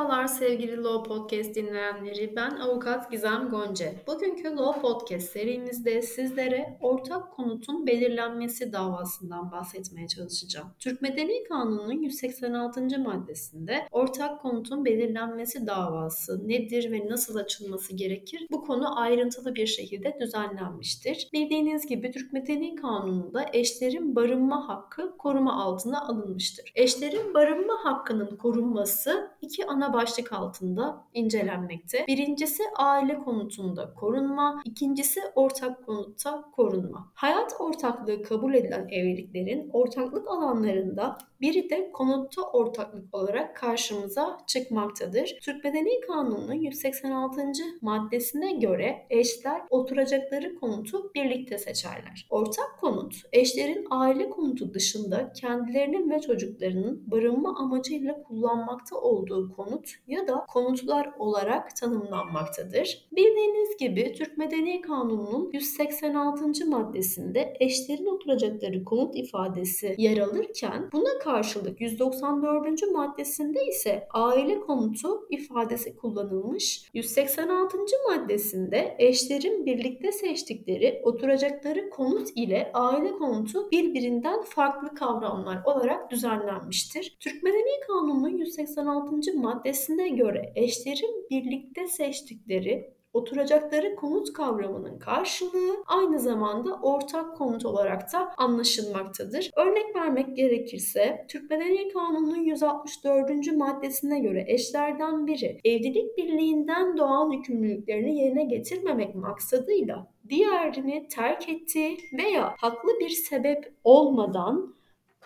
Merhabalar sevgili Law Podcast dinleyenleri. Ben avukat Gizem Gonca. Bugünkü Law Podcast serimizde sizlere ortak konutun belirlenmesi davasından bahsetmeye çalışacağım. Türk Medeni Kanunu'nun 186. maddesinde ortak konutun belirlenmesi davası nedir ve nasıl açılması gerekir? Bu konu ayrıntılı bir şekilde düzenlenmiştir. Bildiğiniz gibi Türk Medeni Kanunu'nda eşlerin barınma hakkı koruma altına alınmıştır. Eşlerin barınma hakkının korunması iki ana başlık altında incelenmekte. Birincisi aile konutunda korunma, ikincisi ortak konutta korunma. Hayat ortaklığı kabul edilen evliliklerin ortaklık alanlarında biri de konutta ortaklık olarak karşımıza çıkmaktadır. Türk Medeni Kanunu'nun 186. maddesine göre eşler oturacakları konutu birlikte seçerler. Ortak konut, eşlerin aile konutu dışında kendilerinin ve çocuklarının barınma amacıyla kullanmakta olduğu konut ya da konutlar olarak tanımlanmaktadır. Bildiğiniz gibi Türk Medeni Kanunu'nun 186. maddesinde eşlerin oturacakları konut ifadesi yer alırken buna karşılık 194. maddesinde ise aile konutu ifadesi kullanılmış. 186. maddesinde eşlerin birlikte seçtikleri oturacakları konut ile aile konutu birbirinden farklı kavramlar olarak düzenlenmiştir. Türk Medeni Kanunu'nun 186. maddesine göre eşlerin birlikte seçtikleri oturacakları konut kavramının karşılığı aynı zamanda ortak konut olarak da anlaşılmaktadır. Örnek vermek gerekirse Türk Medeni Kanunu'nun 164. maddesine göre eşlerden biri evlilik birliğinden doğan yükümlülüklerini yerine getirmemek maksadıyla diğerini terk ettiği veya haklı bir sebep olmadan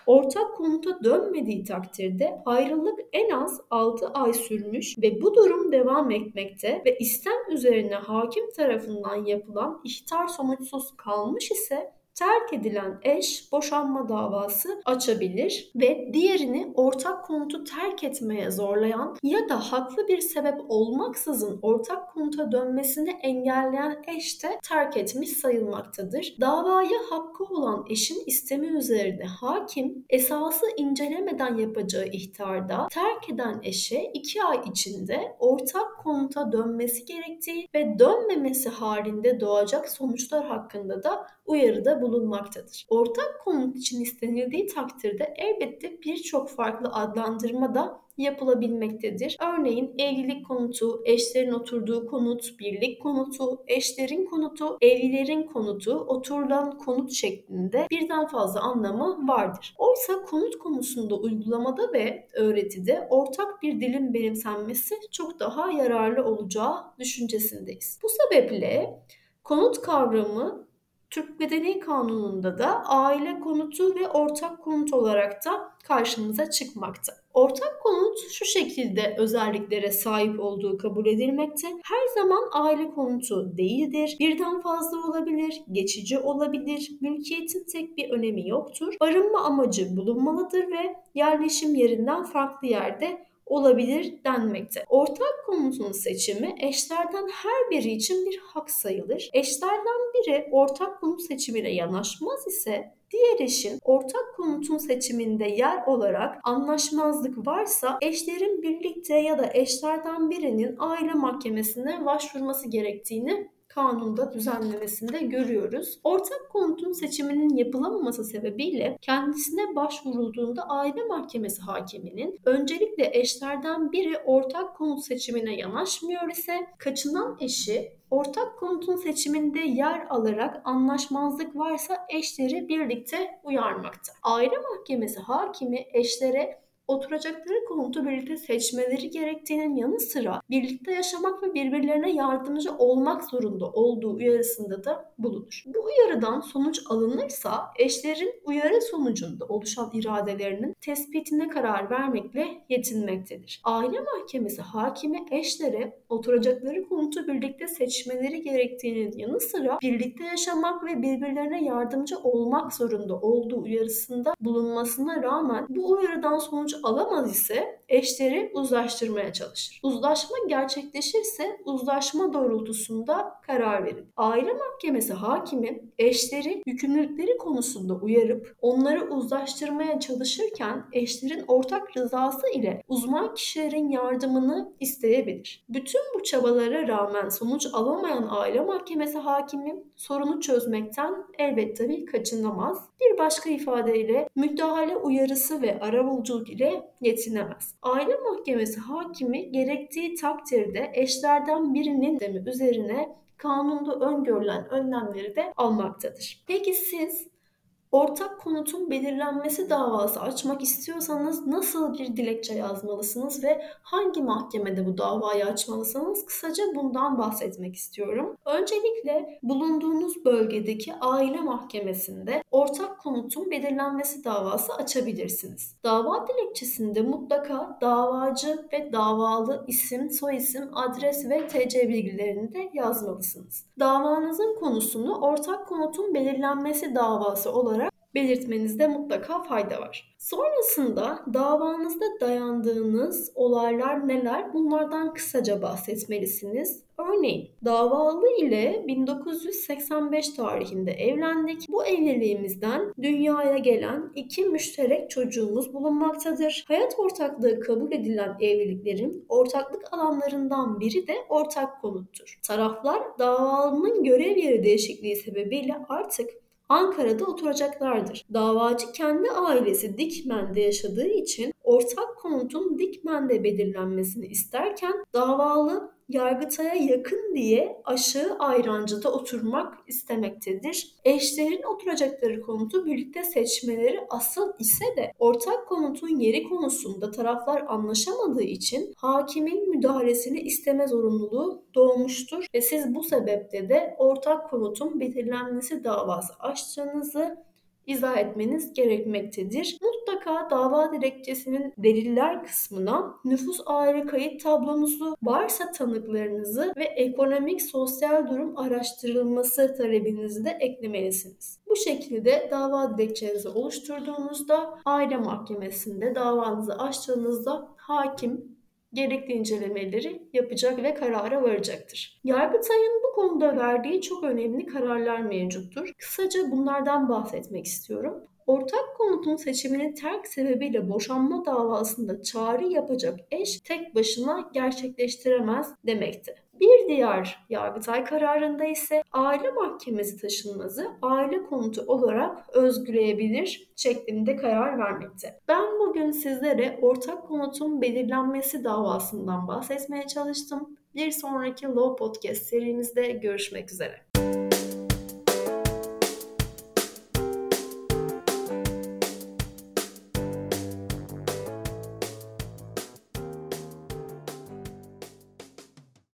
ortak konuta dönmediği takdirde ayrılık en az 6 ay sürmüş ve bu durum devam etmekte ve istem üzerine hakim tarafından yapılan ihtar sonuçsuz kalmış ise terk edilen eş boşanma davası açabilir ve diğerini ortak konutu terk etmeye zorlayan ya da haklı bir sebep olmaksızın ortak konuta dönmesini engelleyen eş de terk etmiş sayılmaktadır. Davaya hakkı olan eşin istemi üzerine hakim esası incelemeden yapacağı ihtarda terk eden eşe 2 ay içinde ortak konuta dönmesi gerektiği ve dönmemesi halinde doğacak sonuçlar hakkında da uyarıda bulunmaktadır. Ortak konut için istenildiği takdirde elbette birçok farklı adlandırma da yapılabilmektedir. Örneğin evlilik konutu, eşlerin oturduğu konut, birlik konutu, eşlerin konutu, evlilerin konutu, oturulan konut şeklinde birden fazla anlamı vardır. Oysa konut konusunda uygulamada ve öğretide ortak bir dilin benimsenmesi çok daha yararlı olacağı düşüncesindeyiz. Bu sebeple konut kavramı Türk Medeni Kanunu'nda da aile konutu ve ortak konut olarak da karşımıza çıkmakta. Ortak konut şu şekilde özelliklere sahip olduğu kabul edilmekte. Her zaman aile konutu değildir. Birden fazla olabilir, geçici olabilir. Mülkiyetin tek bir önemi yoktur. Barınma amacı bulunmalıdır ve yerleşim yerinden farklı yerde olabilir denmekte. Ortak konutun seçimi eşlerden her biri için bir hak sayılır. Eşlerden biri ortak konut seçimine yanaşmaz ise Diğer eşin ortak konutun seçiminde yer olarak anlaşmazlık varsa eşlerin birlikte ya da eşlerden birinin aile mahkemesine başvurması gerektiğini kanunda düzenlemesinde görüyoruz. Ortak konutun seçiminin yapılamaması sebebiyle kendisine başvurulduğunda aile mahkemesi hakiminin öncelikle eşlerden biri ortak konut seçimine yanaşmıyor ise kaçınan eşi ortak konutun seçiminde yer alarak anlaşmazlık varsa eşleri birlikte uyarmakta. Aile mahkemesi hakimi eşlere oturacakları konutu birlikte seçmeleri gerektiğinin yanı sıra birlikte yaşamak ve birbirlerine yardımcı olmak zorunda olduğu uyarısında da bulunur. Bu uyarıdan sonuç alınırsa eşlerin uyarı sonucunda oluşan iradelerinin tespitine karar vermekle yetinmektedir. Aile mahkemesi hakimi eşlere oturacakları konutu birlikte seçmeleri gerektiğinin yanı sıra birlikte yaşamak ve birbirlerine yardımcı olmak zorunda olduğu uyarısında bulunmasına rağmen bu uyarıdan sonuç alamaz ise eşleri uzlaştırmaya çalışır. Uzlaşma gerçekleşirse uzlaşma doğrultusunda karar verir. Aile mahkemesi hakimi eşleri yükümlülükleri konusunda uyarıp onları uzlaştırmaya çalışırken eşlerin ortak rızası ile uzman kişilerin yardımını isteyebilir. Bütün bu çabalara rağmen sonuç alamayan aile mahkemesi hakimi sorunu çözmekten elbette bir kaçınamaz. Bir başka ifadeyle müdahale uyarısı ve arabuluculuk ile yetinemez. Aile mahkemesi hakimi gerektiği takdirde eşlerden birinin demi üzerine kanunda öngörülen önlemleri de almaktadır. Peki siz ortak konutun belirlenmesi davası açmak istiyorsanız nasıl bir dilekçe yazmalısınız ve hangi mahkemede bu davayı açmalısınız? Kısaca bundan bahsetmek istiyorum. Öncelikle bulunduğunuz bölgedeki aile mahkemesinde ortak konutun belirlenmesi davası açabilirsiniz. Dava dilekçesinde mutlaka davacı ve davalı isim, soyisim, adres ve TC bilgilerini de yazmalısınız. Davanızın konusunu ortak konutun belirlenmesi davası olarak belirtmenizde mutlaka fayda var. Sonrasında davanızda dayandığınız olaylar neler? Bunlardan kısaca bahsetmelisiniz. Örneğin davalı ile 1985 tarihinde evlendik. Bu evliliğimizden dünyaya gelen iki müşterek çocuğumuz bulunmaktadır. Hayat ortaklığı kabul edilen evliliklerin ortaklık alanlarından biri de ortak konuttur. Taraflar davalının görev yeri değişikliği sebebiyle artık Ankara'da oturacaklardır. Davacı kendi ailesi Dikmen'de yaşadığı için ortak konutun Dikmen'de belirlenmesini isterken davalı Yargıtay'a yakın diye aşağı Ayrancı'da oturmak istemektedir. Eşlerin oturacakları konutu birlikte seçmeleri asıl ise de ortak konutun yeri konusunda taraflar anlaşamadığı için hakimin müdahalesini isteme zorunluluğu doğmuştur ve siz bu sebeple de ortak konutun belirlenmesi davası açtığınızı izah etmeniz gerekmektedir. Mutlaka dava dilekçesinin deliller kısmına nüfus aile kayıt tablonuzu, varsa tanıklarınızı ve ekonomik sosyal durum araştırılması talebinizi de eklemelisiniz. Bu şekilde dava dilekçenizi oluşturduğunuzda aile mahkemesinde davanızı açtığınızda hakim gerekli incelemeleri yapacak ve karara varacaktır. Yargıtay'ın bu konuda verdiği çok önemli kararlar mevcuttur. Kısaca bunlardan bahsetmek istiyorum. Ortak konutun seçiminin terk sebebiyle boşanma davasında çağrı yapacak eş tek başına gerçekleştiremez demekti. Bir diğer Yargıtay kararında ise aile mahkemesi taşınmazı aile konutu olarak özgüleyebilir şeklinde karar vermekte. Ben bugün sizlere ortak konutun belirlenmesi davasından bahsetmeye çalıştım. Bir sonraki Law Podcast serimizde görüşmek üzere.